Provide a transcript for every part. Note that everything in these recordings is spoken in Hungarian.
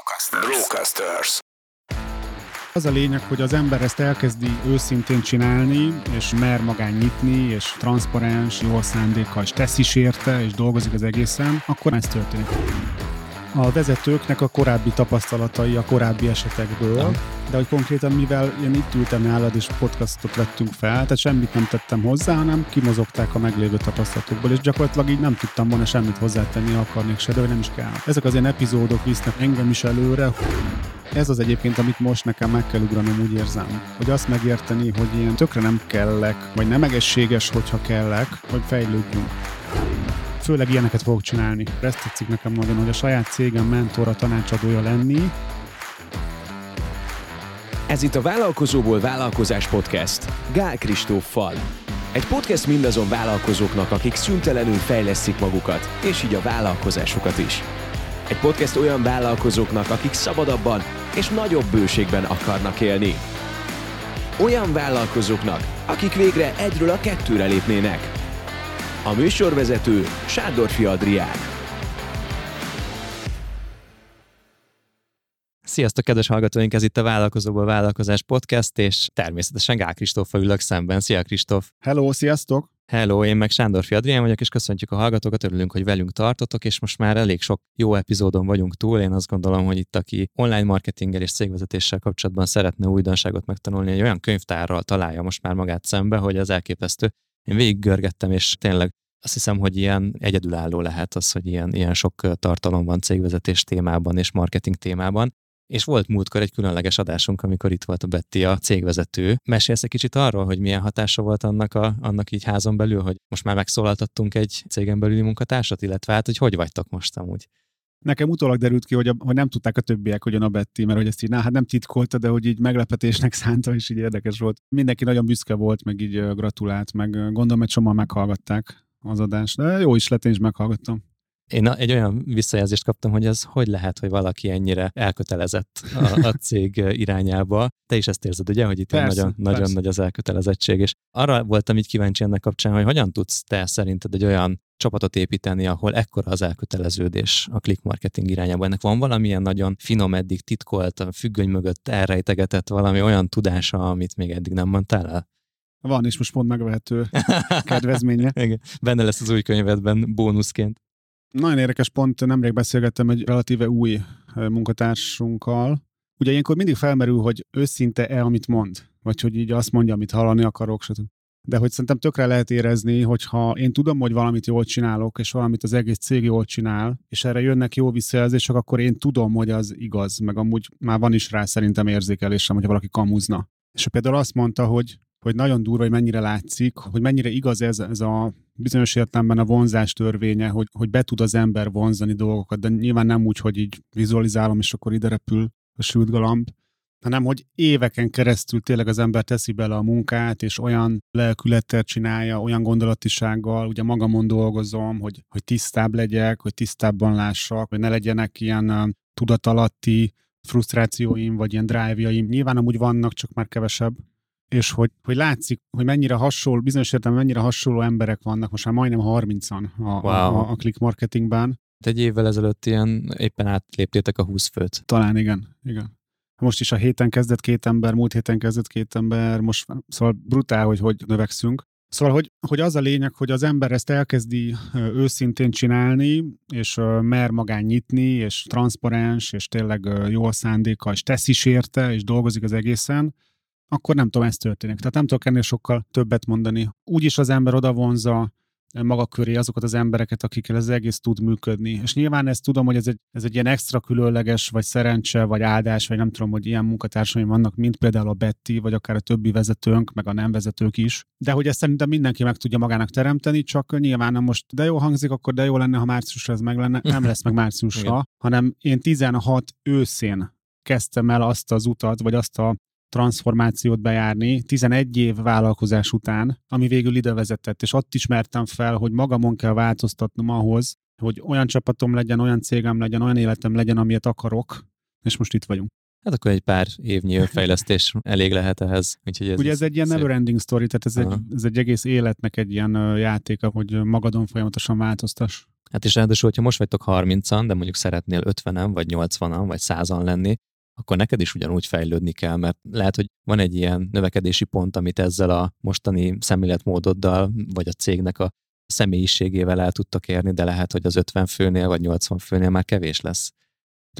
Brocasters. Brocasters. Az a lényeg, hogy az ember ezt elkezdi őszintén csinálni, és mer magán nyitni, és transzparens, jó szándékkal, és tesz is érte, és dolgozik az egészen, akkor ez történik. A vezetőknek a korábbi tapasztalatai a korábbi esetekből, ja. de hogy konkrétan mivel én itt ültem nálad és podcastot vettünk fel, tehát semmit nem tettem hozzá, hanem kimozogták a meglévő tapasztalatokból, és gyakorlatilag így nem tudtam volna semmit hozzátenni, akarnék se, de nem is kell. Ezek az ilyen epizódok visznek engem is előre, ez az egyébként, amit most nekem meg kell ugranom, úgy érzem. Hogy azt megérteni, hogy ilyen tökre nem kellek, vagy nem egészséges, hogyha kellek, hogy fejlődjünk. Főleg ilyeneket fogok csinálni. Ezt tetszik nekem nagyon, hogy a saját cégem mentora, tanácsadója lenni. Ez itt a Vállalkozóból Vállalkozás Podcast. Gál Kristóffal. Egy podcast mindazon vállalkozóknak, akik szüntelenül fejlesztik magukat, és így a vállalkozásokat is. Egy podcast olyan vállalkozóknak, akik szabadabban és nagyobb bőségben akarnak élni. Olyan vállalkozóknak, akik végre egyről a kettőre lépnének. A műsorvezető Sándorfi Adrián. Sziasztok, kedves hallgatóink! Ez itt a Vállalkozóból Vállalkozás Podcast, és természetesen Gál Kristófa ülök szemben. Szia, Kristóf! Hello, sziasztok! Hello, én meg Sándor Adrián vagyok, és köszöntjük a hallgatókat, örülünk, hogy velünk tartotok, és most már elég sok jó epizódon vagyunk túl. Én azt gondolom, hogy itt, aki online marketinggel és cégvezetéssel kapcsolatban szeretne újdonságot megtanulni, egy olyan könyvtárral találja most már magát szembe, hogy az elképesztő. Én végiggörgettem, és tényleg azt hiszem, hogy ilyen egyedülálló lehet az, hogy ilyen, ilyen sok tartalom van cégvezetés témában és marketing témában. És volt múltkor egy különleges adásunk, amikor itt volt a Betty, a cégvezető. Mesélsz egy kicsit arról, hogy milyen hatása volt annak, a, annak így házon belül, hogy most már megszólaltattunk egy cégen belüli munkatársat, illetve hát, hogy hogy vagytok most amúgy? Nekem utólag derült ki, hogy, a, hogy nem tudták a többiek, hogy a Betty, mert hogy ezt így, na, hát nem titkolta, de hogy így meglepetésnek szánta, és így érdekes volt. Mindenki nagyon büszke volt, meg így gratulált, meg gondolom, hogy csomóan meghallgatták az adást. De jó is lett, én is meghallgattam. Én egy olyan visszajelzést kaptam, hogy ez hogy lehet, hogy valaki ennyire elkötelezett a, a cég irányába. Te is ezt érzed, ugye, hogy itt persze, nagyon, persze. nagyon nagy az elkötelezettség. És arra voltam így kíváncsi ennek kapcsán, hogy hogyan tudsz te szerinted egy olyan csapatot építeni, ahol ekkora az elköteleződés a click marketing irányába. Ennek van valamilyen nagyon finom, eddig titkolt, a függöny mögött elrejtegetett valami olyan tudása, amit még eddig nem mondtál el? Van, és most pont megvehető kedvezménye. Igen. Benne lesz az új könyvedben bónuszként. Nagyon érdekes pont, nemrég beszélgettem egy relatíve új munkatársunkkal. Ugye ilyenkor mindig felmerül, hogy őszinte-e, amit mond, vagy hogy így azt mondja, amit hallani akarok, stb. De hogy szerintem tökre lehet érezni, hogyha én tudom, hogy valamit jól csinálok, és valamit az egész cég jól csinál, és erre jönnek jó visszajelzések, akkor én tudom, hogy az igaz, meg amúgy már van is rá szerintem érzékelésem, hogy valaki kamuzna. És például azt mondta, hogy hogy nagyon durva, hogy mennyire látszik, hogy mennyire igaz ez, ez a bizonyos értelemben a vonzás törvénye, hogy, hogy be tud az ember vonzani dolgokat, de nyilván nem úgy, hogy így vizualizálom, és akkor ide repül a sült galamb, hanem hogy éveken keresztül tényleg az ember teszi bele a munkát, és olyan lelkülettel csinálja, olyan gondolatisággal, ugye magamon dolgozom, hogy, hogy tisztább legyek, hogy tisztábban lássak, hogy ne legyenek ilyen tudatalatti frusztrációim, vagy ilyen drive-jaim. Nyilván amúgy vannak, csak már kevesebb, és hogy, hogy látszik, hogy mennyire hasonló, bizonyos értelemben mennyire hasonló emberek vannak, most már majdnem 30-an a, wow. a, a click marketingben. Egy évvel ezelőtt ilyen éppen átléptétek a 20 főt. Talán igen, igen. Most is a héten kezdett két ember, múlt héten kezdett két ember, most szóval brutál, hogy hogy növekszünk. Szóval, hogy, hogy az a lényeg, hogy az ember ezt elkezdi őszintén csinálni, és mer magán nyitni, és transzparens, és tényleg jó szándéka, és tesz is érte, és dolgozik az egészen, akkor nem tudom, ez történik. Tehát nem tudok ennél sokkal többet mondani. Úgyis az ember oda vonza maga köré azokat az embereket, akikkel ez egész tud működni. És nyilván ezt tudom, hogy ez egy, ez egy ilyen extra különleges, vagy szerencse, vagy áldás, vagy nem tudom, hogy ilyen munkatársaim vannak, mint például a Betty, vagy akár a többi vezetőnk, meg a nem vezetők is. De hogy ezt szerintem mindenki meg tudja magának teremteni, csak nyilván nem most de jó hangzik, akkor de jó lenne, ha márciusra ez meg lenne. Nem lesz meg márciusra, hanem én 16 őszén kezdtem el azt az utat, vagy azt a transformációt bejárni 11 év vállalkozás után, ami végül ide vezetett, és ott ismertem fel, hogy magamon kell változtatnom ahhoz, hogy olyan csapatom legyen, olyan cégem legyen, olyan életem legyen, amilyet akarok, és most itt vagyunk. Hát akkor egy pár évnyi önfejlesztés elég lehet ehhez. Úgyhogy ez Ugye ez egy ilyen never ending story, tehát ez Aha. egy, ez egy egész életnek egy ilyen játéka, hogy magadon folyamatosan változtass. Hát és ráadásul, hogyha most vagytok 30-an, de mondjuk szeretnél 50-en, vagy 80-an, vagy 100-an lenni, akkor neked is ugyanúgy fejlődni kell, mert lehet, hogy van egy ilyen növekedési pont, amit ezzel a mostani szemléletmódoddal, vagy a cégnek a személyiségével el tudtak érni, de lehet, hogy az 50 főnél, vagy 80 főnél már kevés lesz.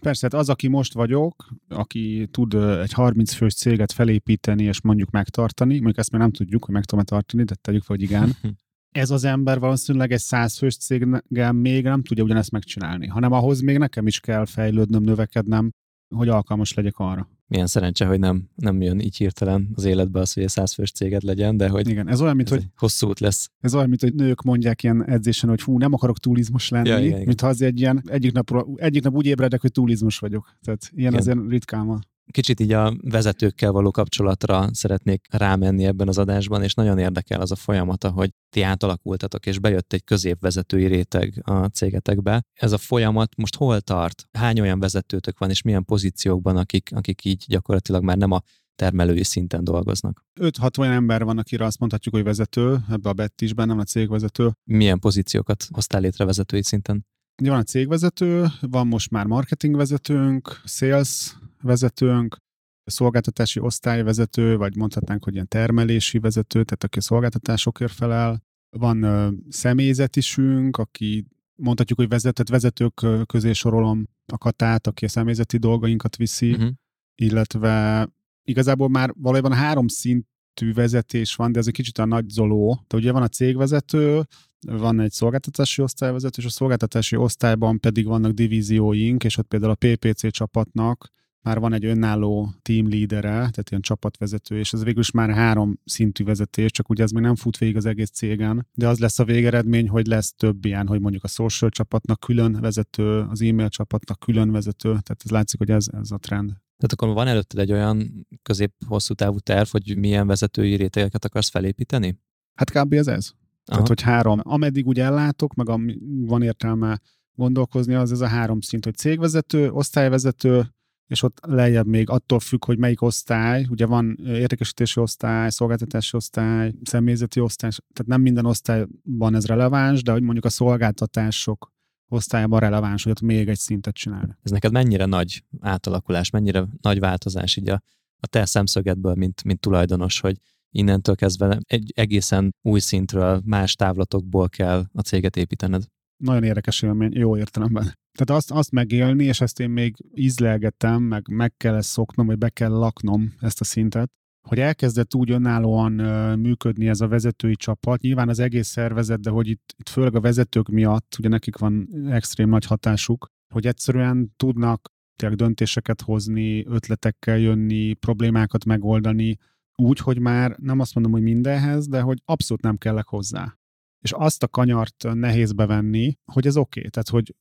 Persze, hát az, aki most vagyok, aki tud egy 30 fős céget felépíteni és mondjuk megtartani, mondjuk ezt már nem tudjuk, hogy meg tudom tartani, de tegyük fel, hogy igen. Ez az ember valószínűleg egy 100 fős céggel még nem tudja ugyanezt megcsinálni, hanem ahhoz még nekem is kell fejlődnöm, növekednem, hogy alkalmas legyek arra. Milyen szerencse, hogy nem, nem jön így hirtelen az életbe az, hogy egy 100 fős céged legyen, de hogy Igen, ez olyan, mint ez hogy hosszú út lesz. Ez olyan, mint hogy nők mondják ilyen edzésen, hogy hú, nem akarok túlizmus lenni, Ja, igen, igen. mintha az egy ilyen, egyik nap, egyik nap úgy ébredek, hogy túlizmus vagyok. Tehát ilyen Igen. azért ritkán van. Kicsit így a vezetőkkel való kapcsolatra szeretnék rámenni ebben az adásban, és nagyon érdekel az a folyamata, hogy ti átalakultatok, és bejött egy középvezetői réteg a cégetekbe. Ez a folyamat most hol tart? Hány olyan vezetőtök van, és milyen pozíciókban, akik, akik így gyakorlatilag már nem a termelői szinten dolgoznak? 5-6 olyan ember van, akire azt mondhatjuk, hogy vezető, ebbe a Bettisben, nem a cégvezető. Milyen pozíciókat hoztál létre vezetői szinten? Van a cégvezető, van most már marketingvezetőnk, sales vezetőnk, szolgáltatási osztályvezető, vagy mondhatnánk, hogy ilyen termelési vezető, tehát aki a szolgáltatásokért felel. Van ö, személyzetisünk, aki mondhatjuk, hogy vezetett vezetők közé sorolom a katát, aki a személyzeti dolgainkat viszi, Uh-huh. illetve igazából már valójában három szintű vezetés van, de ez egy kicsit a nagy zoló. Tehát ugye van a cégvezető, van egy szolgáltatási osztályvezető, és a szolgáltatási osztályban pedig vannak divízióink, és ott például a PPC csapatnak már van egy önálló team leadere, tehát ilyen csapatvezető, és ez végül is már három szintű vezetés, csak ugye ez még nem fut végig az egész cégen, de az lesz a végeredmény, hogy lesz több ilyen, hogy mondjuk a social csapatnak külön vezető, az e-mail csapatnak külön vezető, tehát ez látszik, hogy ez, ez a trend. Tehát akkor van előtted egy olyan közép-hosszú távú terv, hogy milyen vezetői rétegeket akarsz felépíteni? Hát kb. ez ez. Tehát, hogy három. Ameddig úgy ellátok, meg ami van értelme gondolkozni, az ez a három szint, hogy cégvezető, osztályvezető, és ott lejjebb még attól függ, hogy melyik osztály, ugye van értékesítési osztály, szolgáltatási osztály, személyzeti osztály, tehát nem minden osztályban ez releváns, de hogy mondjuk a szolgáltatások osztályban releváns, hogy ott még egy szintet csinálni. Ez neked mennyire nagy átalakulás, mennyire nagy változás így a, a te szemszögedből, mint, mint tulajdonos, hogy innentől kezdve egy egészen új szintről, más távlatokból kell a céget építened. nagyon érdekes élmény, jó értelemben. Tehát azt, azt megélni, és ezt én még ízlelgetem, meg meg kell ezt szoknom, vagy be kell laknom ezt a szintet, hogy elkezdett úgy önállóan működni ez a vezetői csapat, nyilván az egész szervezet, de hogy itt, itt főleg a vezetők miatt, ugye nekik van extrém nagy hatásuk, hogy egyszerűen tudnak tényleg döntéseket hozni, ötletekkel jönni, problémákat megoldani, úgy, hogy már nem azt mondom, hogy mindenhez, de hogy abszolút nem kellek hozzá és azt a kanyart nehéz bevenni, hogy ez oké. Okay. Tehát, hogy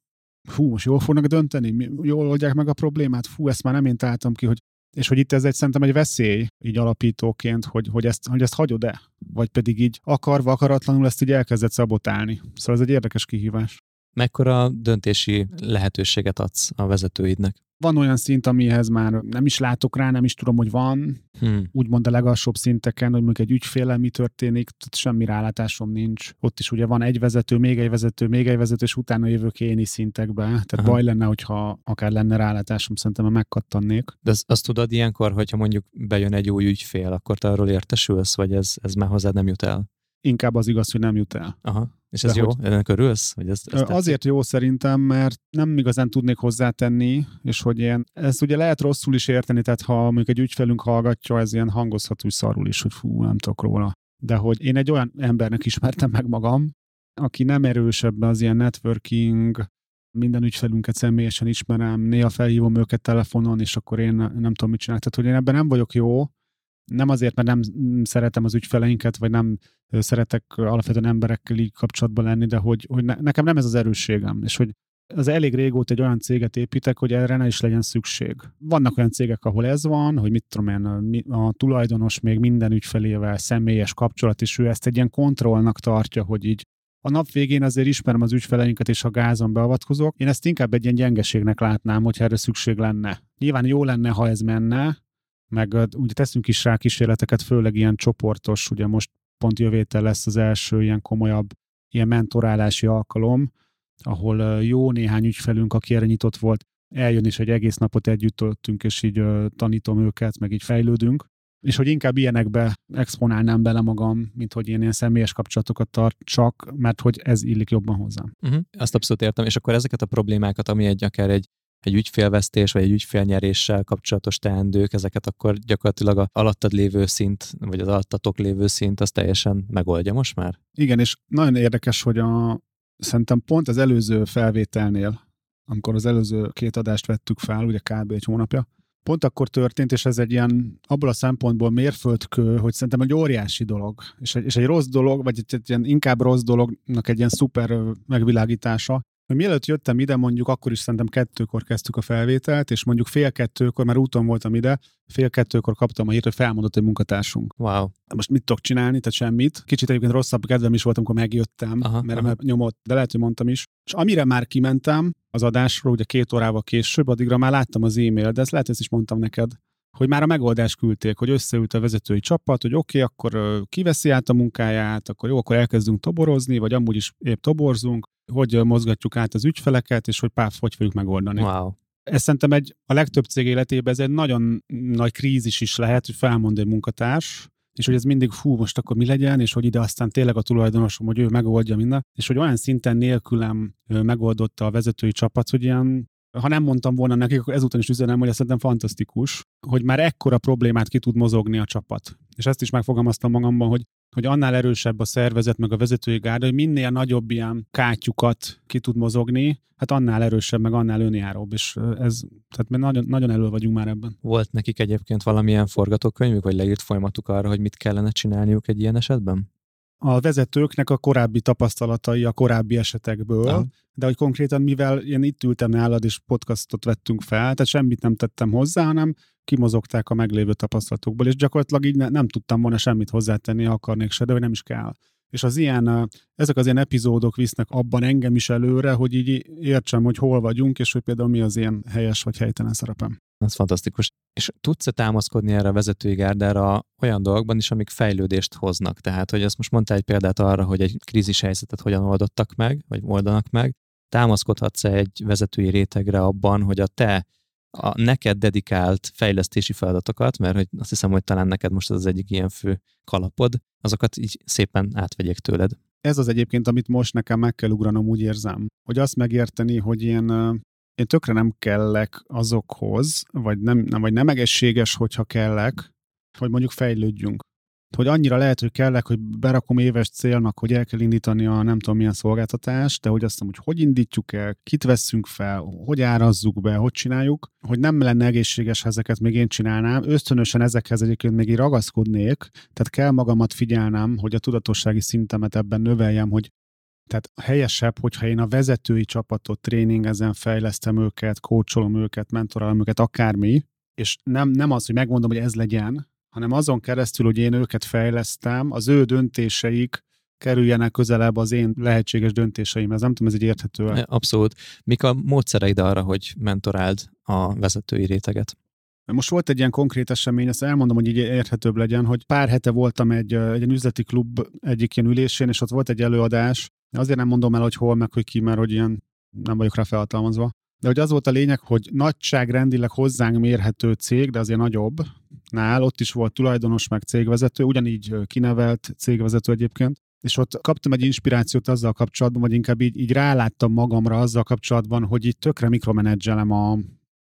fú, most jól fognak dönteni, jól oldják meg a problémát, fú, ezt már nem én találtam ki, hogy és hogy itt ez egy szerintem egy veszély így alapítóként, hogy, hogy, ezt, hogy ezt hagyod-e? Vagy pedig így akarva, akaratlanul ezt így elkezdett szabotálni. Szóval ez egy érdekes kihívás. Mekkora döntési lehetőséget adsz a vezetőidnek? Van olyan szint, amihez már nem is látok rá, nem is tudom, hogy van, Hmm. úgymond a legalsóbb szinteken, hogy mondjuk egy ügyféllel mi történik, tehát semmi rálátásom nincs. Ott is ugye van egy vezető, még egy vezető, még egy vezető, és utána jövök én is szintekbe. Tehát Aha. Baj lenne, hogyha akár lenne rálátásom, szerintem megkattannék. De azt, azt tudod ilyenkor, hogyha mondjuk bejön egy új ügyfél, akkor te arról értesülsz, vagy ez, ez már hozzád nem jut el? Inkább az igaz, hogy nem jut el. Aha. És ez De jó? hogy- Ennek örülsz? Hogy ez, ez Ö, tetszik? Azért jó szerintem, mert nem igazán tudnék hozzátenni, és hogy ilyen, ezt ugye lehet rosszul is érteni, tehát ha mondjuk egy ügyfelünk hallgatja, ez ilyen hangozhat úgy szarul is, hogy fú, nem tudok róla. De hogy én egy olyan embernek ismertem meg magam, aki nem erősebb az ilyen networking, minden ügyfelünket személyesen ismerem, néha felhívom őket telefonon, és akkor én nem tudom, mit csinálok. Tehát, hogy én ebben nem vagyok jó, nem azért, mert nem szeretem az ügyfeleinket, vagy nem szeretek alapvetően emberekkel így kapcsolatban lenni, de hogy, hogy ne, nekem nem ez az erősségem, és hogy az elég régóta egy olyan céget építek, hogy erre ne is legyen szükség. Vannak olyan cégek, ahol ez van, hogy mit tudom én, a, tulajdonos még minden ügyfelével személyes kapcsolat, és ő ezt egy ilyen kontrollnak tartja, hogy így a nap végén azért ismerem az ügyfeleinket, és a gázon beavatkozok. Én ezt inkább egy ilyen gyengeségnek látnám, hogyha erre szükség lenne. Nyilván jó lenne, ha ez menne, meg ugye teszünk is rá kísérleteket, főleg ilyen csoportos, ugye most pont jövő lesz az első ilyen komolyabb ilyen mentorálási alkalom, ahol jó néhány ügyfelünk, aki erre nyitott volt, eljön és egy egész napot együtt töltünk, és így tanítom őket, meg így fejlődünk. És hogy inkább ilyenekbe exponálnám bele magam, mint hogy én ilyen személyes kapcsolatokat tart csak, mert hogy ez illik jobban hozzám. Uh-huh. Azt abszolút értem, és akkor ezeket a problémákat, ami egy akár egy egy ügyfélvesztés vagy egy ügyfélnyeréssel kapcsolatos teendők, ezeket akkor gyakorlatilag a alattad lévő szint, vagy az alattatok lévő szint, az teljesen megoldja most már? Igen, és nagyon érdekes, hogy a, szerintem pont az előző felvételnél, amikor az előző két adást vettük fel, ugye kb. egy hónapja, pont akkor történt, és ez egy ilyen, abból a szempontból mérföldkő, hogy szerintem egy óriási dolog, és egy, és egy rossz dolog, vagy egy, egy ilyen inkább rossz dolognak egy ilyen szuper megvilágítása, mielőtt jöttem ide, mondjuk akkor is szerintem kettőkor kezdtük a felvételt, és mondjuk fél kettőkor, már úton voltam ide, fél kettőkor kaptam a hírt, hogy felmondott egy munkatársunk. Wow. Most mit tudok csinálni, tehát semmit. Kicsit egyébként rosszabb kedvem is voltam, amikor megjöttem, aha, mert, aha. nyomott, de lehet, hogy mondtam is. És amire már kimentem az adásról, ugye két órával később, addigra már láttam az e-mail, de ezt lehet, ezt is mondtam neked, hogy már a megoldást küldték, hogy összeült a vezetői csapat, hogy oké, okay, akkor kiveszi át a munkáját, akkor jó, akkor elkezdünk toborozni, vagy amúgy is épp toborzunk, hogy mozgatjuk át az ügyfeleket, és hogy pár, hogy fogjuk megoldani. Wow. Ez szerintem egy, a legtöbb cég életében ez egy nagyon nagy krízis is lehet, hogy felmond egy munkatárs, és hogy ez mindig fú, most akkor mi legyen, és hogy ide aztán tényleg a tulajdonosom, hogy ő megoldja minden, és hogy olyan szinten nélkülem megoldotta a vezetői csapat, hogy ilyen ha nem mondtam volna nekik, akkor ezután is üzenem, hogy ez szerintem fantasztikus, hogy már ekkora problémát ki tud mozogni a csapat. És ezt is megfogalmaztam magamban, hogy hogy annál erősebb a szervezet, meg a vezetői gárda, hogy minél nagyobb ilyen kátyukat ki tud mozogni, hát annál erősebb, meg annál önjáróbb, és ez, tehát mi nagyon, nagyon elő vagyunk már ebben. Volt nekik egyébként valamilyen forgatókönyvük, vagy leírt folyamatuk arra, hogy mit kellene csinálniuk egy ilyen esetben? A vezetőknek a korábbi tapasztalatai a korábbi esetekből, ja. de hogy konkrétan, mivel én itt ültem nálad, és podcastot vettünk fel, tehát semmit nem tettem hozzá, hanem kimozogták a meglévő tapasztalatokból, és gyakorlatilag így ne, nem tudtam volna semmit hozzátenni, ha akarnék se, de nem is kell. És az ilyen, ezek az ilyen epizódok visznek abban engem is előre, hogy így értsem, hogy hol vagyunk, és hogy például mi az ilyen helyes vagy helytelen szerepem. Ez fantasztikus. És tudsz-e támaszkodni erre a vezetői gárdára olyan dolgokban is, amik fejlődést hoznak? Tehát, hogy ezt most mondtál egy példát arra, hogy egy krízis helyzetet hogyan oldottak meg, vagy oldanak meg. Támaszkodhatsz-e egy vezetői rétegre abban, hogy a te a neked dedikált fejlesztési feladatokat, mert hogy azt hiszem, hogy talán neked most ez az egyik ilyen fő kalapod, azokat így szépen átvegyék tőled. Ez az egyébként, amit most nekem meg kell ugranom, úgy érzem, hogy azt megérteni, hogy én, én tökre nem kellek azokhoz, vagy nem, nem, vagy nem egészséges, hogyha kellek, hogy mondjuk fejlődjünk hogy annyira lehet, hogy kellek, hogy berakom éves célnak, hogy el kell indítani a nem tudom milyen szolgáltatást, de hogy azt mondom, hogy hogy indítjuk el, kit veszünk fel, hogy árazzuk be, hogy csináljuk, hogy nem lenne egészséges, ha ezeket még én csinálnám. Ösztönösen ezekhez egyébként még így ragaszkodnék, tehát kell magamat figyelnem, hogy a tudatossági szintemet ebben növeljem, hogy tehát helyesebb, hogyha én a vezetői csapatot tréningezem, fejlesztem őket, kócsolom őket, mentorálom őket, akármi, és nem, nem az, hogy megmondom, hogy ez legyen, hanem azon keresztül, hogy én őket fejlesztem, az ő döntéseik kerüljenek közelebb az én lehetséges döntéseimhez. Nem tudom, ez egy érthető. Abszolút. Mik a módszereid arra, hogy mentoráld a vezetői réteget? Most volt egy ilyen konkrét esemény, ezt elmondom, hogy így érthetőbb legyen, hogy pár hete voltam egy, egy üzleti klub egyik ilyen ülésén, és ott volt egy előadás. Azért nem mondom el, hogy hol, meg hogy ki, mert hogy ilyen nem vagyok rá felhatalmazva. De hogy az volt a lényeg, hogy nagyságrendileg hozzánk mérhető cég, de azért nagyobb, nál ott is volt tulajdonos, meg cégvezető, ugyanígy kinevelt cégvezető egyébként, és ott kaptam egy inspirációt azzal kapcsolatban, vagy inkább így, így ráláttam magamra azzal kapcsolatban, hogy itt tökre mikromenedzselem a,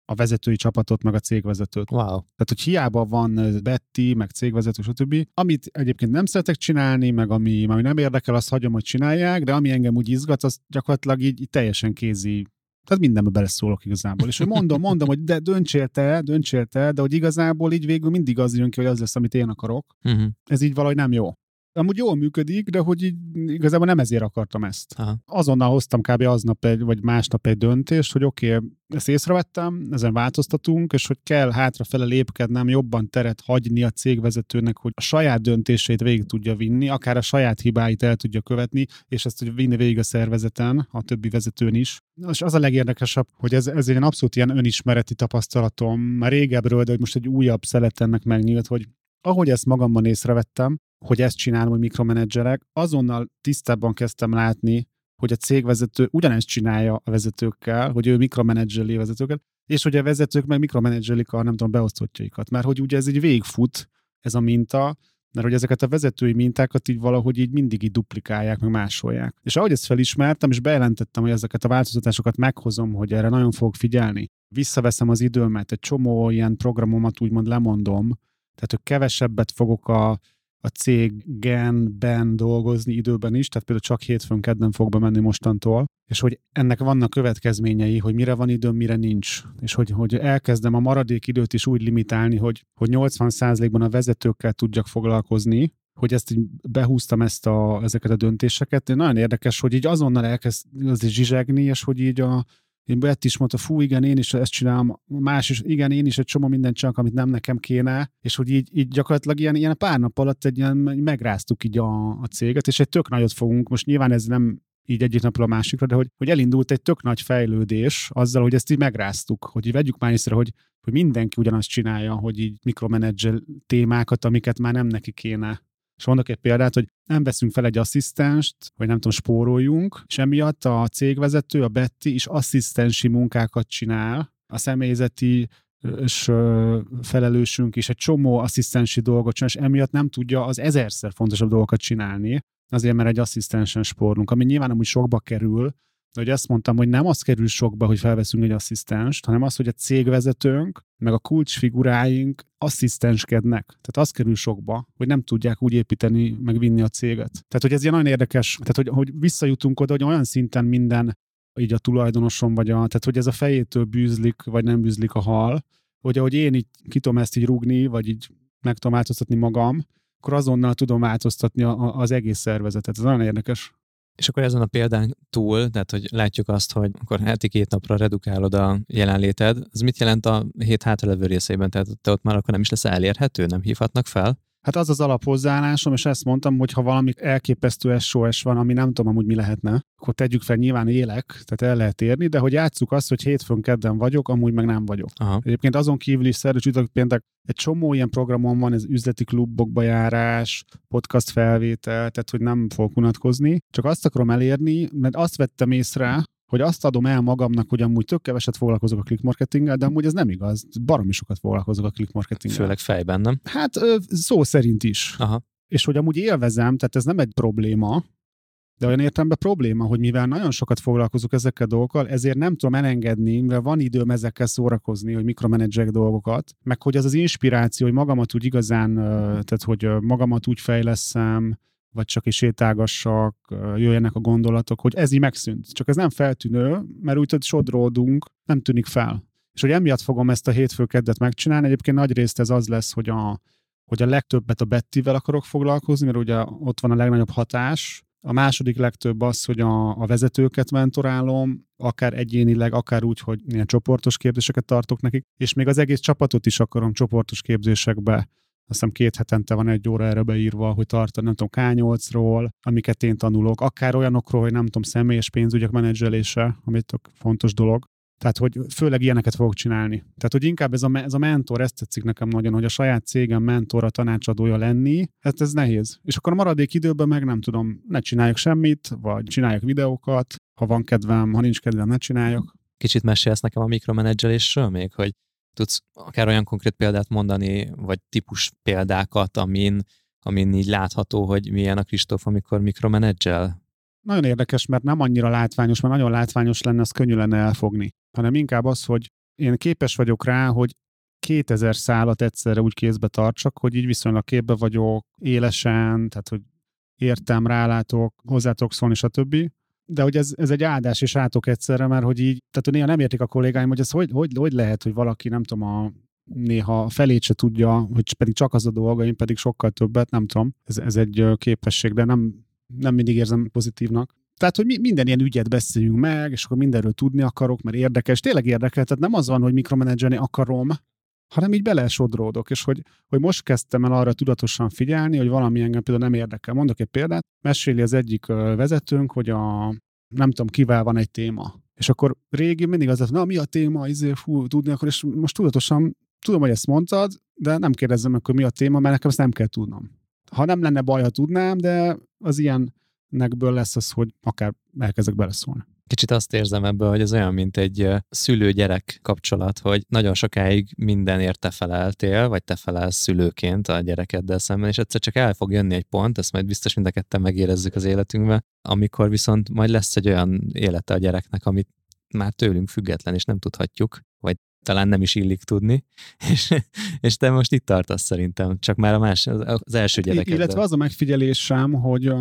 a vezetői csapatot, meg a cégvezetőt. Wow. Tehát, hogy hiába van Betty, meg cégvezető, stb. Amit egyébként nem szeretek csinálni, meg ami, ami nem érdekel, azt hagyom, hogy csinálják, de ami engem úgy izgat, az gyakorlatilag így, így teljesen kézi tehát mindenbe beleszólok igazából. És hogy mondom, mondom, hogy de döntsél te, döntsél te, de hogy igazából így végül mindig az jön ki, hogy az lesz, amit én akarok. Uh-huh. Ez így valahogy nem jó. Amúgy jól működik, de hogy így igazából nem ezért akartam ezt. Aha. Azonnal hoztam kb. aznap egy, vagy másnap egy döntést, hogy oké, okay, ezt észrevettem, ezen változtatunk, és hogy kell hátrafele lépkednem, jobban teret hagyni a cégvezetőnek, hogy a saját döntését végig tudja vinni, akár a saját hibáit el tudja követni, és ezt tudja vinni végig a szervezeten, a többi vezetőn is. És az a legérdekesebb, hogy ez, ez egy abszolút ilyen önismereti tapasztalatom, már régebről, de hogy most egy újabb szelet ennek megnyílt, hogy ahogy ezt magamban észrevettem, hogy ezt csinálom, hogy mikromenedzserek, azonnal tisztábban kezdtem látni, hogy a cégvezető ugyanezt csinálja a vezetőkkel, hogy ő mikromenedzseli a vezetőket, és hogy a vezetők meg mikromenedzselik a nem tudom, beosztottjaikat. Mert hogy ugye ez egy végfut, ez a minta, mert hogy ezeket a vezetői mintákat így valahogy így mindig így duplikálják, meg másolják. És ahogy ezt felismertem, és bejelentettem, hogy ezeket a változtatásokat meghozom, hogy erre nagyon fogok figyelni, visszaveszem az időmet, egy csomó ilyen programomat úgymond lemondom, tehát hogy kevesebbet fogok a a céggenben dolgozni időben is, tehát például csak hétfőn kedden fog bemenni mostantól, és hogy ennek vannak következményei, hogy mire van időm, mire nincs, és hogy, hogy elkezdem a maradék időt is úgy limitálni, hogy, hogy 80%-ban a vezetőkkel tudjak foglalkozni, hogy ezt így behúztam ezt a, ezeket a döntéseket. Nagyon érdekes, hogy így azonnal elkezd az zsizsegni, és hogy így a, én Bett is mondta, fú, igen, én is ezt csinálom, más is, igen, én is egy csomó mindent csak, amit nem nekem kéne, és hogy így, így gyakorlatilag ilyen, ilyen pár nap alatt egy ilyen, megráztuk így a, a céget, és egy tök nagyot fogunk, most nyilván ez nem így egyik napról a másikra, de hogy, hogy elindult egy tök nagy fejlődés azzal, hogy ezt így megráztuk, hogy így vegyük már észre, hogy, hogy mindenki ugyanazt csinálja, hogy így mikromenedzsel témákat, amiket már nem neki kéne és mondok egy példát, hogy nem veszünk fel egy asszisztenst, vagy nem tudom, spóroljunk, és emiatt a cégvezető, a Betty is asszisztensi munkákat csinál, a személyzeti és felelősünk is egy csomó asszisztensi dolgot csinál, és emiatt nem tudja az ezerszer fontosabb dolgokat csinálni, azért mert egy asszisztensen spórolunk, ami nyilván amúgy sokba kerül, hogy azt mondtam, hogy nem az kerül sokba, hogy felveszünk egy asszisztenst, hanem az, hogy a cégvezetőnk, meg a kulcsfiguráink asszisztenskednek. Tehát az kerül sokba, hogy nem tudják úgy építeni, meg vinni a céget. Tehát, hogy ez ilyen nagyon érdekes, tehát, hogy, hogy visszajutunk oda, hogy olyan szinten minden így a tulajdonosom, vagy a, tehát, hogy ez a fejétől bűzlik, vagy nem bűzlik a hal, hogy ahogy én így ki tudom ezt így rugni, vagy így meg tudom változtatni magam, akkor azonnal tudom változtatni a, a, az egész szervezetet. Ez nagyon érdekes. És akkor ezen a példán túl, tehát hogy látjuk azt, hogy akkor heti két napra redukálod a jelenléted, ez mit jelent a hét hátralevő részében? Tehát te ott már akkor nem is lesz elérhető, nem hívhatnak fel? Hát az az alaphozzáállásom, és ezt mondtam, hogy ha valami elképesztő SOS van, ami nem tudom amúgy mi lehetne, akkor tegyük fel, nyilván élek, tehát el lehet érni, de hogy játsszuk azt, hogy hétfőn kedden vagyok, amúgy meg nem vagyok. Aha. Egyébként azon kívül is szerda csütörtök péntek egy csomó ilyen programon van, ez üzleti klubokba járás, podcast felvétel, tehát hogy nem fogok unatkozni. Csak azt akarom elérni, mert azt vettem észre, hogy azt adom el magamnak, hogy amúgy tök keveset foglalkozok a click marketinggel, de amúgy ez nem igaz. Baromi sokat foglalkozok a click marketinggel. Főleg fejben, nem? Hát szó szerint is. Aha. És hogy amúgy élvezem, tehát ez nem egy probléma, de olyan értelemben probléma, hogy mivel nagyon sokat foglalkozok ezekkel a dolgokkal, ezért nem tudom elengedni, mert van időm ezekkel szórakozni, hogy mikromenedzsek dolgokat, meg hogy az az inspiráció, hogy magamat úgy igazán, tehát hogy magamat úgy fejleszem, vagy csak is sétálgassak, jöjjenek a gondolatok, hogy ez így megszűnt. Csak ez nem feltűnő, mert úgy, hogy sodródunk, nem tűnik fel. És hogy emiatt fogom ezt a hétfőkeddet megcsinálni, egyébként nagy részt ez az lesz, hogy a, hogy a legtöbbet a Bettivel akarok foglalkozni, mert ugye ott van a legnagyobb hatás. A második legtöbb az, hogy a, a vezetőket mentorálom, akár egyénileg, akár úgy, hogy ilyen csoportos képzéseket tartok nekik, és még az egész csapatot is akarom csoportos képzésekbe azt hiszem két hetente van egy óra erre beírva, hogy tart, nem tudom, K8-ról, amiket én tanulok, akár olyanokról, hogy nem tudom, személyes pénzügyek menedzselése, ami tök fontos dolog. Tehát, hogy főleg ilyeneket fogok csinálni. Tehát, hogy inkább ez a, ez a mentor, ezt tetszik nekem nagyon, hogy a saját cégem mentora, tanácsadója lenni, hát ez nehéz. És akkor a maradék időben meg nem tudom, ne csináljak semmit, vagy csináljak videókat, ha van kedvem, ha nincs kedvem, ne csináljak. Kicsit mesélsz nekem a mikromenedzselésről még, hogy tudsz akár olyan konkrét példát mondani, vagy típus példákat, amin, amin így látható, hogy milyen a Kristóf, amikor mikromenedzsel? Nagyon érdekes, mert nem annyira látványos, mert nagyon látványos lenne, az könnyű lenne elfogni. Hanem inkább az, hogy én képes vagyok rá, hogy 2000 szálat egyszerre úgy kézbe tartsak, hogy így viszonylag képbe vagyok, élesen, tehát hogy értem, rálátok, hozzátok szólni, stb de hogy ez, ez egy áldás és átok egyszerre, mert hogy így, tehát néha nem értik a kollégáim, hogy ez hogy, hogy, hogy lehet, hogy valaki, nem tudom, a néha felét se tudja, hogy pedig csak az a dolga, én pedig sokkal többet, nem tudom. Ez, ez egy képesség, de nem, nem mindig érzem pozitívnak. Tehát, hogy mi, minden ilyen ügyet beszéljünk meg, és akkor mindenről tudni akarok, mert érdekes. Tényleg érdekel, tehát nem az van, hogy mikromenedzselni akarom, hanem így belesodródok, és hogy, hogy most kezdtem el arra tudatosan figyelni, hogy valami engem például nem érdekel. Mondok egy példát, meséli az egyik vezetőnk, hogy a nem tudom, kivel van egy téma. És akkor régi mindig az, na mi a téma, izé, fú, tudni akkor, és most tudatosan tudom, hogy ezt mondtad, de nem kérdezem meg, hogy mi a téma, mert nekem ezt nem kell tudnom. Ha nem lenne baj, ha tudnám, de az ilyennekből lesz az, hogy akár elkezdek beleszólni. Kicsit azt érzem ebből, hogy ez olyan, mint egy szülő-gyerek kapcsolat, hogy nagyon sokáig mindenért te feleltél, vagy te felelsz szülőként a gyerekeddel szemben, és egyszer csak el fog jönni egy pont, ezt majd biztos mind a ketten megérezzük az életünkben, amikor viszont majd lesz egy olyan élete a gyereknek, amit már tőlünk független, és nem tudhatjuk, vagy talán nem is illik tudni, és, és te most itt tartasz szerintem, csak már a más, az első gyerek. Illetve az a megfigyelésem, hogy,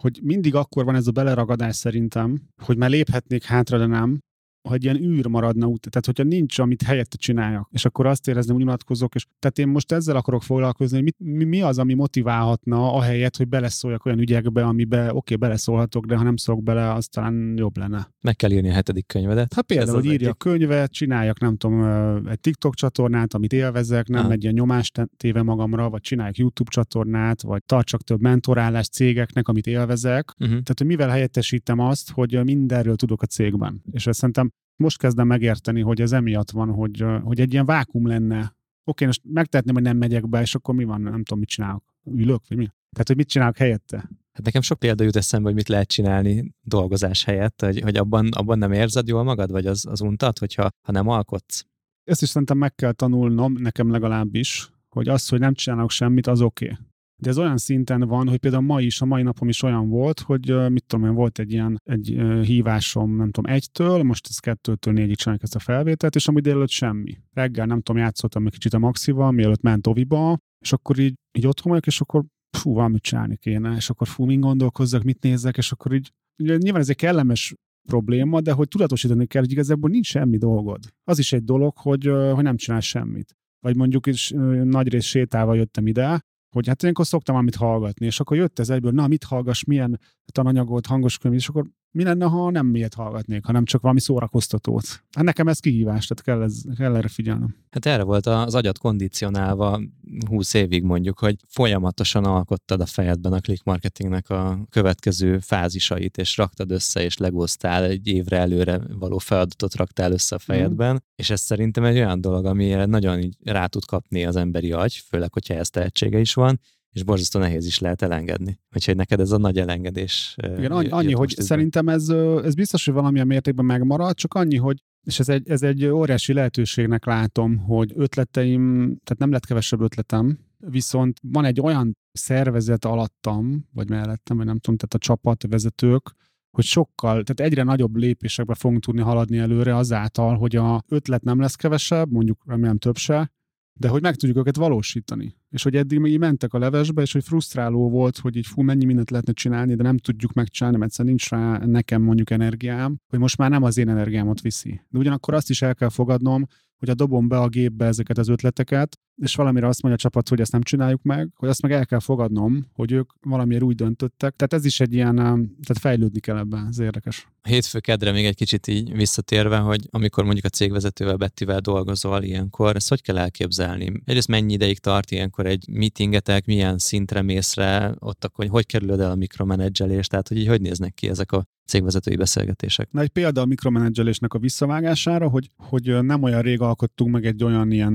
hogy mindig akkor van ez a beleragadás szerintem, hogy már léphetnék hátra, de nem, hogy ilyen űr maradna út. Tehát, hogyha nincs, amit helyette csináljak, és akkor azt érezném, hogy unatkozok, és tehát én most ezzel akarok foglalkozni, hogy mit, mi, mi az, ami motiválhatna, ahelyett, hogy beleszóljak olyan ügyekbe, amibe oké, okay, beleszólhatok, de ha nem szólok bele, az talán jobb lenne. Meg kell írni a hetedik könyvedet. Hát például, hogy írja a könyvet, csináljak, nem tudom, egy TikTok csatornát, amit élvezek, nem ah. egy ilyen nyomást téve magamra, vagy csináljak YouTube csatornát, vagy tartsak több mentorálás cégeknek, amit élvezek. Uh-huh. Tehát, hogy mivel helyettesítem azt, hogy mindenről tudok a cégben. És ezt szerintem most kezdem megérteni, hogy ez emiatt van, hogy, hogy egy ilyen vákum lenne. Oké, most megtehetném, hogy nem megyek be, és akkor mi van, nem tudom, mit csinálok. Ülök, vagy mi? Tehát, hogy mit csinálok helyette? Hát nekem sok példa jut eszembe, hogy mit lehet csinálni dolgozás helyett, hogy, hogy abban, abban nem érzed jól magad, vagy az, az untat, hogyha ha nem alkotsz? Ezt is szerintem meg kell tanulnom, nekem legalábbis, hogy az, hogy nem csinálok semmit, az oké. Okay de ez olyan szinten van, hogy például ma is, a mai napom is olyan volt, hogy mit tudom én, volt egy ilyen egy hívásom, nem tudom, egytől, most ez kettőtől négyig csináljuk ezt a felvételt, és amúgy délelőtt semmi. Reggel, nem tudom, játszottam egy kicsit a Maxival, mielőtt ment Oviba, és akkor így, így otthon vagyok, és akkor fú, valamit csinálni kéne, és akkor fú, min gondolkozzak, mit nézzek, és akkor így, nyilván ez egy kellemes probléma, de hogy tudatosítani kell, hogy igazából nincs semmi dolgod. Az is egy dolog, hogy, hogy nem csinál semmit. Vagy mondjuk is nagy rész sétálva jöttem ide, hogy hát ilyenkor szoktam amit hallgatni, és akkor jött ez egyből, na mit hallgass, milyen tananyagot, hangos könyv, és akkor mi lenne, ha nem miért hallgatnék, hanem csak valami szórakoztatót. Hát nekem ez kihívás, tehát kell, ez, kell erre figyelnem. Hát erre volt az agyat kondicionálva 20 évig mondjuk, hogy folyamatosan alkottad a fejedben a click marketingnek a következő fázisait, és raktad össze, és legoztál egy évre előre való feladatot raktál össze a mhm. fejedben, mm. és ez szerintem egy olyan dolog, amire nagyon így rá tud kapni az emberi agy, főleg, hogyha ez tehetsége is van, és borzasztó nehéz is lehet elengedni. Úgyhogy neked ez a nagy elengedés. Igen, annyi, annyi hogy izben. szerintem ez, ez biztos, hogy valamilyen mértékben megmarad, csak annyi, hogy és ez egy, ez egy óriási lehetőségnek látom, hogy ötleteim, tehát nem lett kevesebb ötletem, viszont van egy olyan szervezet alattam, vagy mellettem, vagy nem tudom, tehát a csapatvezetők, hogy sokkal, tehát egyre nagyobb lépésekbe fogunk tudni haladni előre azáltal, hogy a ötlet nem lesz kevesebb, mondjuk remélem több se, de hogy meg tudjuk őket valósítani. És hogy eddig még így mentek a levesbe, és hogy frusztráló volt, hogy így fú, mennyi mindent lehetne csinálni, de nem tudjuk megcsinálni, mert egyszerűen nincs rá nekem mondjuk energiám, hogy most már nem az én energiámat viszi. De ugyanakkor azt is el kell fogadnom, hogy a dobom be a gépbe ezeket az ötleteket, és valamire azt mondja a csapat, hogy ezt nem csináljuk meg, hogy azt meg el kell fogadnom, hogy ők valamiért úgy döntöttek. Tehát ez is egy ilyen, tehát fejlődni kell ebben, ez érdekes. Hétfő kedre még egy kicsit így visszatérve, hogy amikor mondjuk a cégvezetővel, Bettivel dolgozol ilyenkor, ezt hogy kell elképzelni? Egyrészt mennyi ideig tart ilyenkor egy meetingetek, milyen szintre mész rá, ott akkor hogy kerülöd el a mikromenedzselést, tehát hogy így hogy néznek ki ezek a cégvezetői beszélgetések. Na egy példa a mikromenedzselésnek a visszavágására, hogy, hogy nem olyan rég alkottunk meg egy olyan ilyen,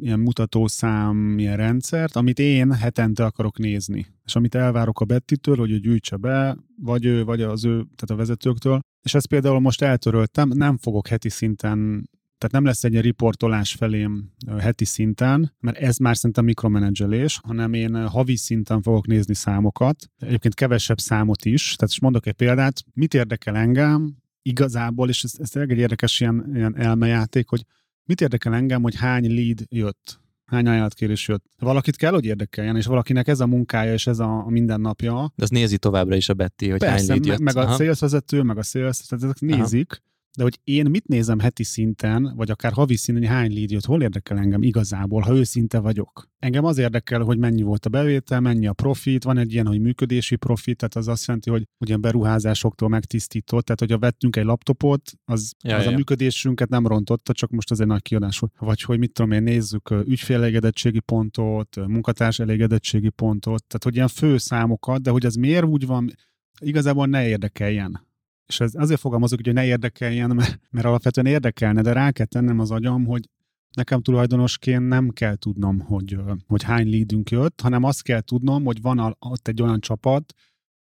ilyen mutatószám, ilyen rendszert, amit én hetente akarok nézni. És amit elvárok a Bettitől, hogy ő gyűjtse be, vagy ő, vagy az ő, tehát a vezetőktől. És ezt például most eltöröltem, nem fogok heti szinten tehát nem lesz egy riportolás felém heti szinten, mert ez már szerintem mikromenedzselés, hanem én havi szinten fogok nézni számokat, egyébként kevesebb számot is. Tehát most mondok egy példát, mit érdekel engem igazából, és ez, ez egy érdekes ilyen, ilyen elmejáték, hogy mit érdekel engem, hogy hány lead jött, hány ajánlatkérés jött. Valakit kell, hogy érdekeljen, és valakinek ez a munkája, és ez a, a mindennapja. De az nézi továbbra is a Betty, hogy Persze, hány lead jött. meg a szélszvezető, meg a szélsz, tehát ezek nézik, Aha de hogy én mit nézem heti szinten, vagy akár havi szinten, hogy hány lead jött, hol érdekel engem igazából, ha őszinte vagyok. Engem az érdekel, hogy mennyi volt a bevétel, mennyi a profit, van egy ilyen, hogy működési profit, tehát az azt jelenti, hogy ugyan beruházásoktól megtisztított, tehát hogyha vettünk egy laptopot, az, ja, az ja. a működésünket nem rontotta, csak most az egy nagy kiadás volt. Vagy hogy mit tudom én, nézzük ügyfélelégedettségi pontot, munkatárs elégedettségi pontot, tehát hogy ilyen fő számokat, de hogy ez miért úgy van, igazából ne érdekeljen és ez azért fogalmazok, hogy ne érdekeljen, mert, mert alapvetően érdekelne, de rá kell tennem az agyam, hogy nekem tulajdonosként nem kell tudnom, hogy, hogy hány leadünk jött, hanem azt kell tudnom, hogy van ott egy olyan csapat,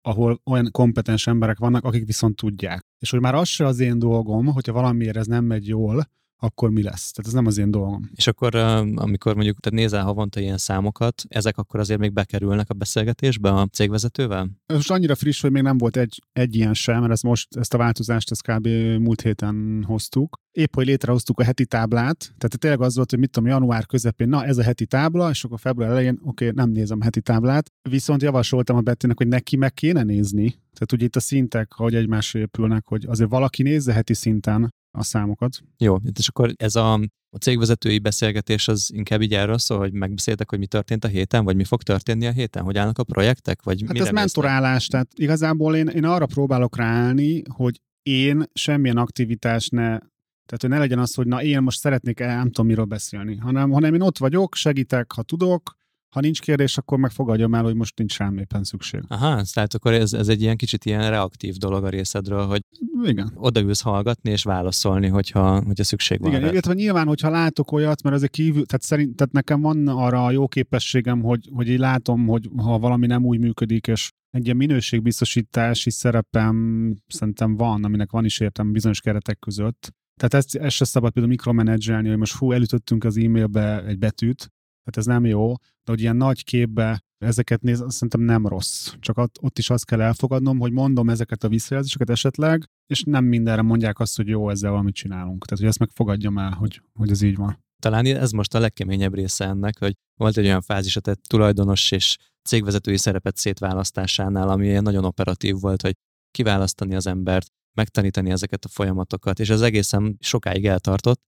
ahol olyan kompetens emberek vannak, akik viszont tudják. És hogy már az se az én dolgom, hogyha valamiért ez nem megy jól, akkor mi lesz. Tehát ez nem az én dolgom. És akkor, amikor mondjuk te nézel havonta ilyen számokat, ezek akkor azért még bekerülnek a beszélgetésbe a cégvezetővel? Ez most annyira friss, hogy még nem volt egy, egy ilyen sem, mert ezt most, ezt a változást ezt kb. múlt héten hoztuk. Épp, hogy létrehoztuk a heti táblát, tehát tényleg az volt, hogy mit tudom, január közepén, na ez a heti tábla, és akkor február elején, oké, okay, nem nézem a heti táblát, viszont javasoltam a Bettinek, hogy neki meg kéne nézni. Tehát ugye itt a szintek, hogy egymásra épülnek, hogy azért valaki nézze heti szinten a számokat. Jó, és akkor ez a, a cégvezetői beszélgetés az inkább így erről szól, hogy megbeszéltek, hogy mi történt a héten, vagy mi fog történni a héten, hogy állnak a projektek, vagy Hát ez mentorálás, tehát igazából én, én arra próbálok ráállni, hogy én semmilyen aktivitás ne tehát, hogy ne legyen az, hogy na én most szeretnék nem tudom miről beszélni, hanem, hanem én ott vagyok, segítek, ha tudok, ha nincs kérdés, akkor meg fogadjam el, hogy most nincs rám éppen szükség. Aha, tehát akkor ez, ez egy ilyen kicsit ilyen reaktív dolog a részedről, hogy Igen. odaülsz hallgatni és válaszolni, hogyha, hogyha szükség van. Igen, illetve nyilván, hogyha látok olyat, mert azért kívül, tehát szerint, tehát nekem van arra a jó képességem, hogy, hogy így látom, hogy ha valami nem úgy működik, és egy ilyen minőségbiztosítási szerepem szerintem van, aminek van is értem bizonyos keretek között. Tehát ezt, ezt se szabad például mikromenedzselni, hogy most hú, elütöttünk az e-mailbe egy betűt, tehát ez nem jó, de hogy ilyen nagy képbe ezeket néz, szerintem nem rossz. Csak ott, ott is azt kell elfogadnom, hogy mondom ezeket a visszajelzéseket esetleg, és nem mindenre mondják azt, hogy jó, ezzel valamit csinálunk. Tehát, hogy ezt megfogadjam el, hogy, hogy ez így van. Talán ez most a legkeményebb része ennek, hogy volt egy olyan fázis a te tulajdonos és cégvezetői szerepet szétválasztásánál, ami nagyon operatív volt, hogy kiválasztani az embert, megtanítani ezeket a folyamatokat, és az egészen sokáig eltartott,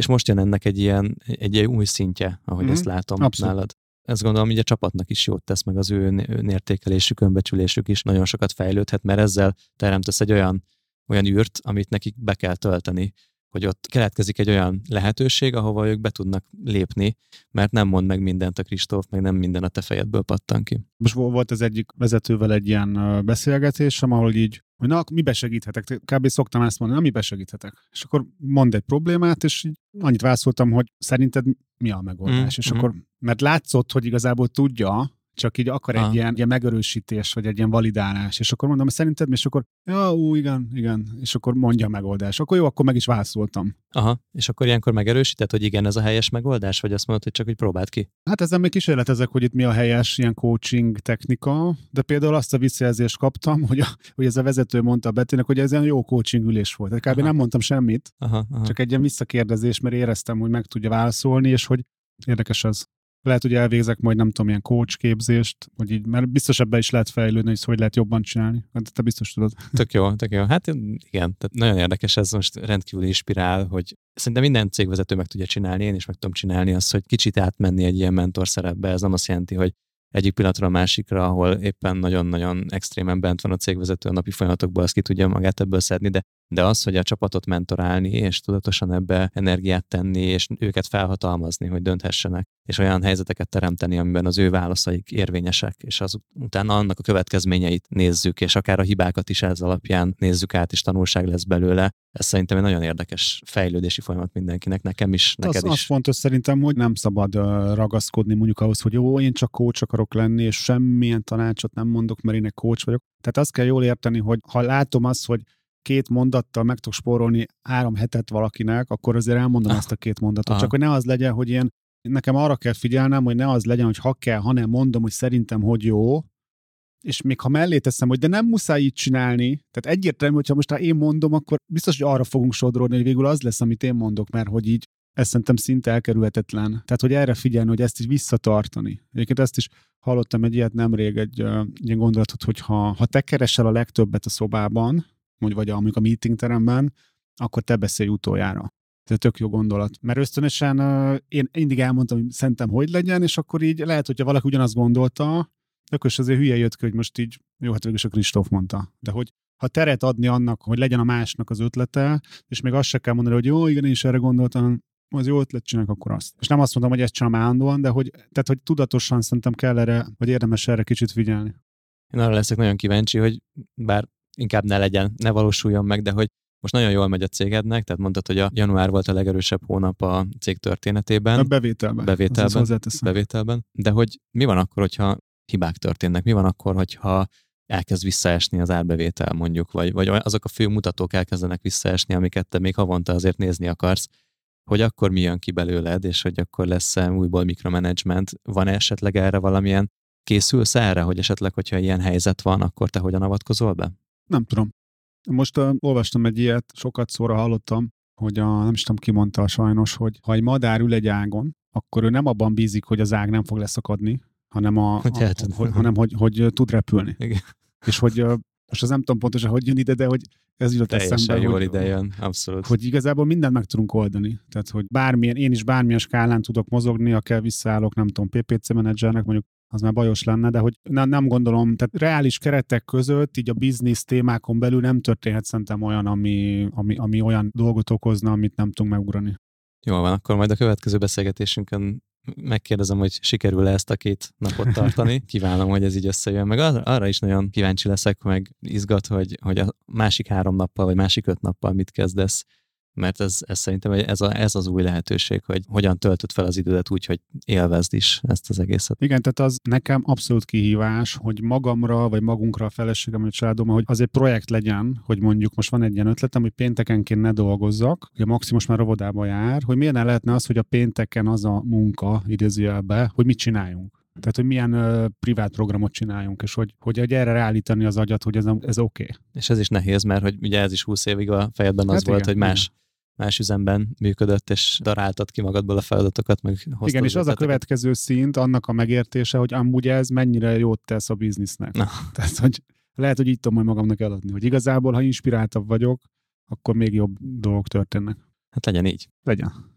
és most jön ennek egy ilyen egy, egy új szintje, ahogy mm-hmm. ezt látom Abszolút. nálad. Ezt gondolom, hogy a csapatnak is jót tesz, meg az ő önértékelésük, önbecsülésük is nagyon sokat fejlődhet, mert ezzel teremtesz egy olyan, olyan űrt, amit nekik be kell tölteni, hogy ott keletkezik egy olyan lehetőség, ahova ők be tudnak lépni, mert nem mond meg mindent a Kristóf, meg nem minden a te fejedből pattan ki. Most volt az egyik vezetővel egy ilyen beszélgetésem, ahol így hogy na, mi besegíthetek. Kb. szoktam ezt mondani, na, mi besegíthetek. És akkor mond egy problémát, és így annyit válaszoltam, hogy szerinted mi a megoldás. Mm, és mm. akkor, mert látszott, hogy igazából tudja, csak így akar egy ilyen, ilyen megerősítés, vagy egy ilyen validálás, és akkor mondom, szerinted, és akkor, ja, ú, igen, igen, és akkor mondja a megoldás. Akkor jó, akkor meg is válaszoltam. Aha, és akkor ilyenkor megerősített, hogy igen, ez a helyes megoldás, vagy azt mondod, hogy csak hogy próbáld ki? Hát ezen még kísérletezek, hogy itt mi a helyes ilyen coaching technika, de például azt a visszajelzést kaptam, hogy, a, hogy ez a vezető mondta a Bettinek, hogy ez ilyen jó coaching ülés volt. Tehát kb. Aha. nem mondtam semmit, aha, aha. csak egy ilyen visszakérdezés, mert éreztem, hogy meg tudja válaszolni, és hogy érdekes az. Lehet, hogy elvégzek majd nem tudom, ilyen coach képzést, hogy így, mert biztos ebbe is lehet fejlődni, hogy hogy lehet jobban csinálni. Hát te biztos tudod. Tök jó, tök jó. Hát igen, tehát nagyon érdekes ez most rendkívül inspirál, hogy szerintem minden cégvezető meg tudja csinálni, én is meg tudom csinálni azt, hogy kicsit átmenni egy ilyen mentor szerepbe. Ez nem azt jelenti, hogy egyik pillanatra a másikra, ahol éppen nagyon-nagyon extrémen bent van a cégvezető a napi folyamatokból, azt ki tudja magát ebből szedni, de, de az, hogy a csapatot mentorálni, és tudatosan ebbe energiát tenni, és őket felhatalmazni, hogy dönthessenek, és olyan helyzeteket teremteni, amiben az ő válaszaik érvényesek, és az utána annak a következményeit nézzük, és akár a hibákat is ez alapján nézzük át, és tanulság lesz belőle. Ez szerintem egy nagyon érdekes fejlődési folyamat mindenkinek, nekem is, neked az, is. Az fontos szerintem, hogy nem szabad ragaszkodni mondjuk ahhoz, hogy jó, én csak coach akarok lenni, és semmilyen tanácsot nem mondok, mert én egy coach vagyok. Tehát azt kell jól érteni, hogy ha látom azt, hogy két mondattal meg tudok spórolni három hetet valakinek, akkor azért elmondom ah. ezt a két mondatot. Ah. Csak hogy ne az legyen, hogy én nekem arra kell figyelnem, hogy ne az legyen, hogy ha kell, hanem mondom, hogy szerintem, hogy jó, és még ha mellé teszem, hogy de nem muszáj így csinálni, tehát egyértelmű, hogyha most ha én mondom, akkor biztos, hogy arra fogunk sodródni, hogy végül az lesz, amit én mondok, mert hogy így ez szerintem szinte elkerülhetetlen. Tehát, hogy erre figyelni, hogy ezt is visszatartani. Egyébként ezt is hallottam egy ilyet nemrég, egy uh, ilyen gondolatot, hogy ha, ha te keresel a legtöbbet a szobában, mondjuk vagy a, mondjuk a meeting teremben, akkor te beszélj utoljára. Ez tök jó gondolat. Mert ösztönösen én mindig elmondtam, hogy szerintem hogy legyen, és akkor így lehet, hogyha valaki ugyanazt gondolta, akkor is azért hülye jött ki, hogy most így, jó, hát végül a Kristóf mondta. De hogy ha teret adni annak, hogy legyen a másnak az ötlete, és még azt se kell mondani, hogy jó, igen, én is erre gondoltam, az jó ötlet, csinálják akkor azt. És nem azt mondom, hogy ezt csinálom állandóan, de hogy, tehát, hogy tudatosan szerintem kell erre, vagy érdemes erre kicsit figyelni. Én arra leszek nagyon kíváncsi, hogy bár inkább ne legyen, ne valósuljon meg, de hogy most nagyon jól megy a cégednek, tehát mondtad, hogy a január volt a legerősebb hónap a cég történetében. A bevételben. Bevételben. Bevételben. De hogy mi van akkor, hogyha hibák történnek? Mi van akkor, hogyha elkezd visszaesni az árbevétel mondjuk, vagy, vagy azok a fő mutatók elkezdenek visszaesni, amiket te még havonta azért nézni akarsz, hogy akkor mi jön ki belőled, és hogy akkor lesz-e újból mikromanagement. Van -e esetleg erre valamilyen, készülsz erre, hogy esetleg, hogyha ilyen helyzet van, akkor te hogyan avatkozol be? Nem tudom. Most uh, olvastam egy ilyet, sokat szóra hallottam, hogy a, nem is tudom ki mondta sajnos, hogy ha egy madár ül egy ágon, akkor ő nem abban bízik, hogy az ág nem fog leszakadni, hanem, a, hogy a, hogy, hanem hogy, hogy tud repülni. Igen. És hogy most az nem tudom pontosan, hogy jön ide, de hogy ez jutott eszembe. jól hogy, ide jön, abszolút. Hogy igazából mindent meg tudunk oldani. Tehát, hogy bármilyen, én is bármilyen skálán tudok mozogni, ha kell visszaállok, nem tudom, PPC menedzsernek, mondjuk az már bajos lenne, de hogy nem, nem gondolom, tehát reális keretek között, így a biznisz témákon belül nem történhet szerintem olyan, ami, ami, ami olyan dolgot okozna, amit nem tudunk megugrani. Jó van, akkor majd a következő beszélgetésünkön megkérdezem, hogy sikerül -e ezt a két napot tartani. Kívánom, hogy ez így összejön. Meg arra is nagyon kíváncsi leszek, meg izgat, hogy, hogy a másik három nappal, vagy másik öt nappal mit kezdesz mert ez, ez szerintem ez, a, ez az új lehetőség, hogy hogyan töltöd fel az idődet úgy, hogy élvezd is ezt az egészet. Igen, tehát az nekem abszolút kihívás, hogy magamra, vagy magunkra a feleségem, vagy családom, hogy az egy projekt legyen, hogy mondjuk most van egy ilyen ötletem, hogy péntekenként ne dolgozzak, ugye Maximus már rovodába jár, hogy milyen lehetne az, hogy a pénteken az a munka, idézőjelbe, hogy mit csináljunk. Tehát, hogy milyen ö, privát programot csináljunk, és hogy, hogy, erre ráállítani az agyat, hogy ez, ez oké. Okay. És ez is nehéz, mert hogy ugye ez is 20 évig a fejedben az hát volt, igen, hogy más igen más üzemben működött, és daráltad ki magadból a feladatokat, meg Igen, és az a következő szint, annak a megértése, hogy amúgy ez mennyire jót tesz a biznisznek. Na. Tehát, hogy lehet, hogy így tudom majd magamnak eladni, hogy igazából, ha inspiráltabb vagyok, akkor még jobb dolgok történnek. Hát legyen így. Legyen.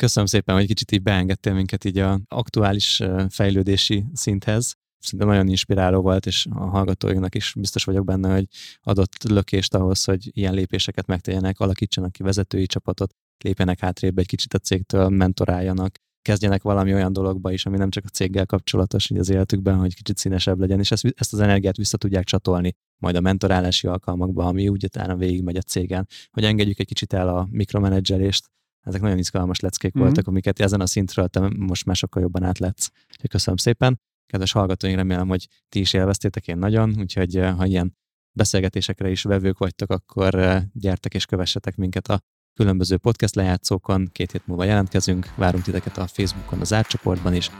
Köszönöm szépen, hogy kicsit így beengedtél minket így a aktuális fejlődési szinthez. Szerintem nagyon inspiráló volt, és a hallgatóinknak is biztos vagyok benne, hogy adott lökést ahhoz, hogy ilyen lépéseket megtegyenek, alakítsanak ki vezetői csapatot, lépjenek hátrébb egy kicsit a cégtől, mentoráljanak, kezdjenek valami olyan dologba is, ami nem csak a céggel kapcsolatos így az életükben, hogy kicsit színesebb legyen, és ezt, ezt az energiát vissza tudják csatolni majd a mentorálási alkalmakba, ami úgy utána végigmegy a cégen, hogy engedjük egy kicsit el a mikromenedzselést, ezek nagyon izgalmas leckék mm-hmm. voltak, amiket ezen a szintről te most már sokkal jobban átletsz. Köszönöm szépen. Kedves hallgatóink, remélem, hogy ti is élveztétek, én nagyon, úgyhogy eh, ha ilyen beszélgetésekre is vevők vagytok, akkor eh, gyertek és kövessetek minket a különböző podcast lejátszókon. Két hét múlva jelentkezünk, várunk titeket a Facebookon, az átcsoportban is,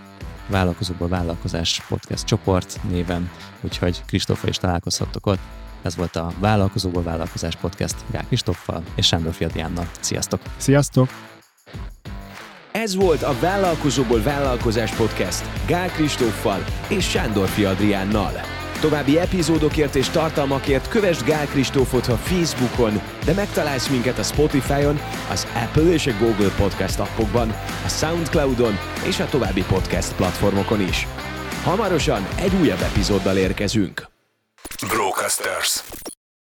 Vállalkozóból Vállalkozás Podcast csoport néven, úgyhogy Kristófa is találkozhattok ott. Ez volt a Vállalkozóból Vállalkozás Podcast Gál Kristóffal és Sándor Fiadjánnal. Sziasztok! Sziasztok! Ez volt a Vállalkozóból Vállalkozás Podcast Gál Kristóffal és Sándor Adriánnal. További epizódokért és tartalmakért kövess Gál Kristófot a Facebookon, de megtalálsz minket a Spotify-on, az Apple és a Google Podcast appokban, a Soundcloud-on és a további podcast platformokon is. Hamarosan egy újabb epizóddal érkezünk. Brocasters.